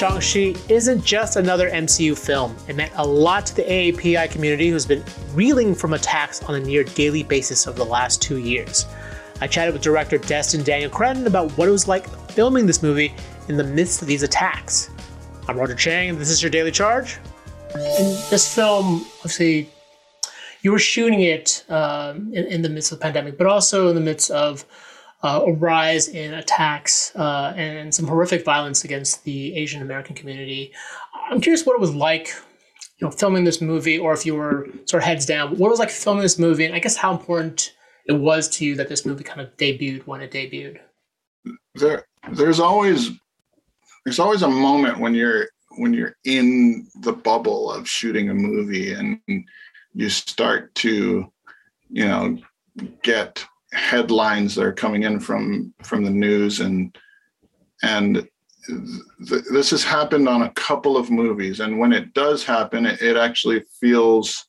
Shang-Chi isn't just another MCU film. It meant a lot to the AAPI community who's been reeling from attacks on a near daily basis over the last two years. I chatted with director Destin Daniel Cretton about what it was like filming this movie in the midst of these attacks. I'm Roger Cheng, and this is your Daily Charge. In this film, obviously, you were shooting it um, in, in, the midst of the pandemic, but also in the midst of uh, a rise in attacks uh, and some horrific violence against the Asian American community. I'm curious what it was like, you know, filming this movie, or if you were sort of heads down. What it was like filming this movie, and I guess how important it was to you that this movie kind of debuted when it debuted. There, there's always there's always a moment when you're when you're in the bubble of shooting a movie and you start to you know get headlines that are coming in from from the news and and th- this has happened on a couple of movies. And when it does happen it, it actually feels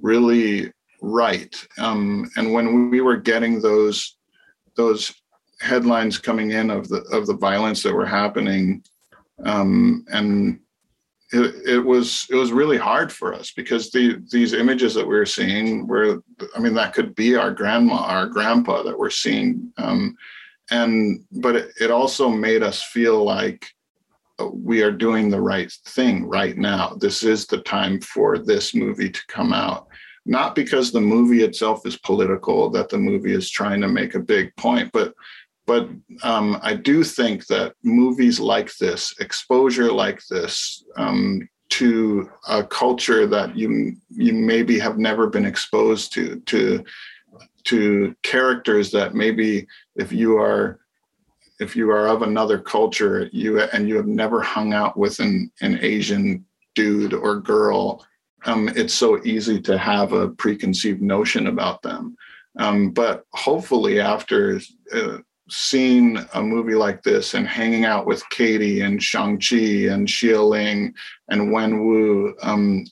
really right. Um, and when we were getting those those headlines coming in of the of the violence that were happening um, and it, it, was it was really hard for us because the these images that we were seeing were I mean that could be our grandma our grandpa that we're seeing. Um, and but it, it also made us feel like uh, we are doing the right thing right now. This is the time for this movie to come out. Not because the movie itself is political that the movie is trying to make a big point but but um, I do think that movies like this, exposure like this um, to a culture that you you maybe have never been exposed to, to to characters that maybe if you are if you are of another culture, you and you have never hung out with an an Asian dude or girl, um, it's so easy to have a preconceived notion about them. Um, but hopefully, after uh, seeing a movie like this and hanging out with Katy and Shang-Chi and Xia Ling and Wen Wu um,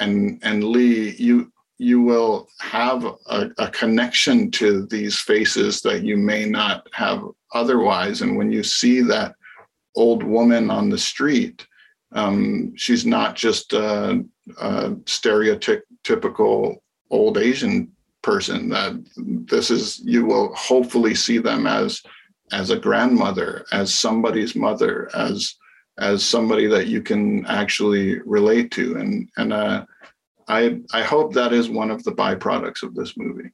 and and Lee, you you will have a, a, connection to these faces that you may not have otherwise. And when you see that old woman on the street, um, she's not just a, a stereotypical old Asian person that this is you will hopefully see them as as a grandmother as somebody's mother as as somebody that you can actually relate to. And and uh, i i hope that is one of the byproducts of this movie.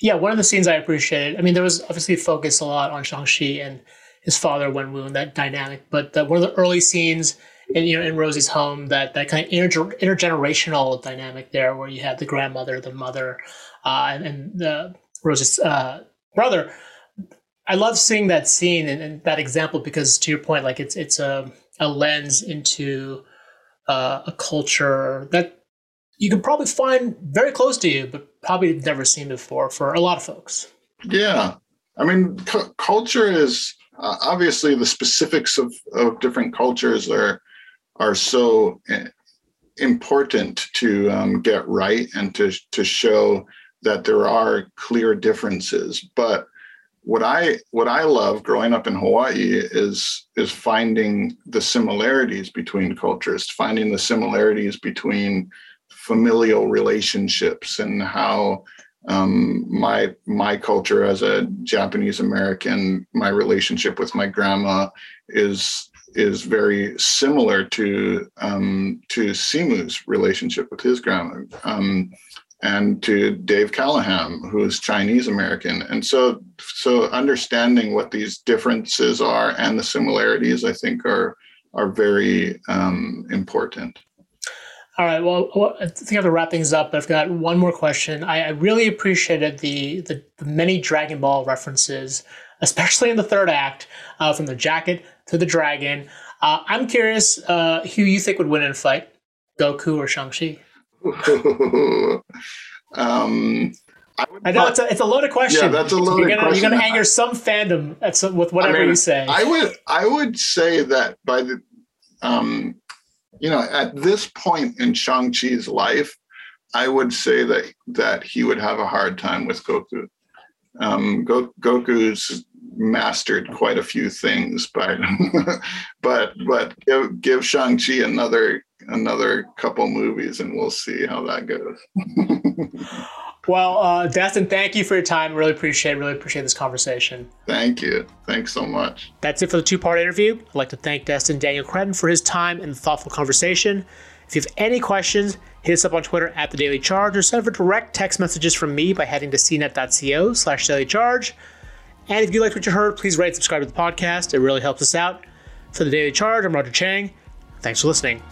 Yeah one of the scenes i appreciated i mean there was obviously focus a lot on shang-chi and his father wen wu and that dynamic but the, one of the early scenes in you know in Rosie's home that that kind of inter- intergenerational dynamic there, where you have the grandmother, the mother, uh, and, and the Rosie's uh, brother. I love seeing that scene and, and, that example because, to your point, like it's it's a a lens into uh, a culture that you can probably find very close to you, but probably never seen before for a lot of folks. Yeah, I mean, culture is uh, obviously the specifics of, of different cultures are are so eh, important to um, get right and to to show that there are clear differences. But what I what I love growing up in Hawaii is is finding the similarities between cultures, finding the similarities between familial relationships and how um, my my culture as a Japanese American, my relationship with my grandma is is very similar to um, to Simu's relationship with his grandma, um, and to Dave Callaham, who is Chinese American. And so, so understanding what these differences are and the similarities, I think, are are very um, important. All right. Well, I think I have to wrap things up. I've got one more question. I, I really appreciated the, the, the many Dragon Ball references especially in the third act, uh, from the jacket to the dragon. Uh, I'm curious uh, who you think would win in a fight, Goku or Shang-Chi? um, I, I know it's a, it's a loaded question. Yeah, that's a loaded you're gonna, question. You're going to anger some fandom at some, with whatever I mean, you say. I would I would say that by the um, you know at this point in Shang Chi's life, I would say that that he would have a hard time with Goku. Um, Go, Goku's mastered quite a few things, but but but give give Shang Chi another another couple movies, and we'll see how that goes. well, uh, Destin, thank you for your time. Really appreciate really appreciate this conversation. Thank you. Thanks so much. That's it for the two part interview. I'd like to thank Destin Daniel Cretton for his time and thoughtful conversation. If you have any questions, hit us up on Twitter at The Daily Charge or send for direct text messages from me by heading to cnet.co slash daily charge. And if you liked what you heard, please rate and subscribe to the podcast. It really helps us out. For The Daily Charge, I'm Roger Cheng. Thanks for listening.